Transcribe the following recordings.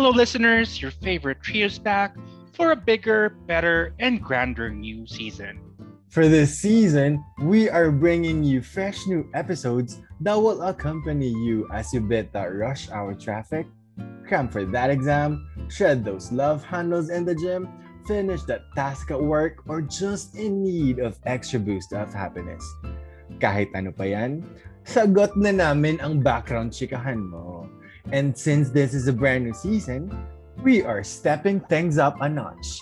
Hello, listeners. Your favorite trio's back for a bigger, better, and grander new season. For this season, we are bringing you fresh new episodes that will accompany you as you beat that rush hour traffic, cram for that exam, shred those love handles in the gym, finish that task at work, or just in need of extra boost of happiness. Kahit ano pa yan, sagot na namin ang background chikahan mo. And since this is a brand new season, we are stepping things up a notch.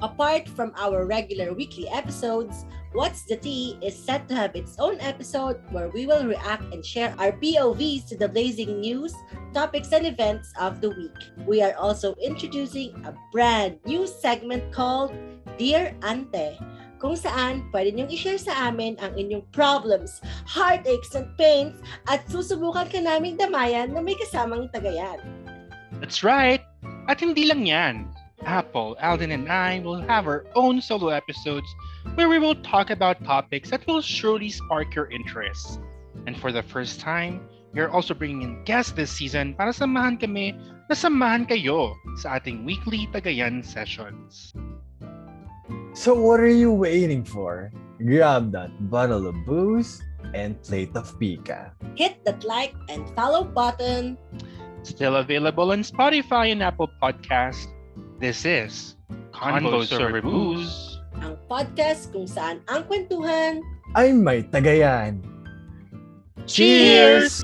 Apart from our regular weekly episodes, What's the Tea is set to have its own episode where we will react and share our POVs to the blazing news, topics, and events of the week. We are also introducing a brand new segment called Dear Ante, kung saan pwede niyong i-share sa amin ang inyong problems, heartaches, and pains at susubukan ka naming damayan na may kasamang tagayan. That's right. At hindi lang yan. Apple, Alden, and I will have our own solo episodes where we will talk about topics that will surely spark your interest. And for the first time, we are also bringing in guests this season para samahan kami na samahan kayo sa ating weekly Tagayan sessions. So what are you waiting for? Grab that bottle of booze and plate of pika. Hit that like and follow button. Still available on Spotify and Apple Podcast. This is Convos Over Booze. ang podcast kung saan ang kwentuhan Ay may tagayan. Cheers!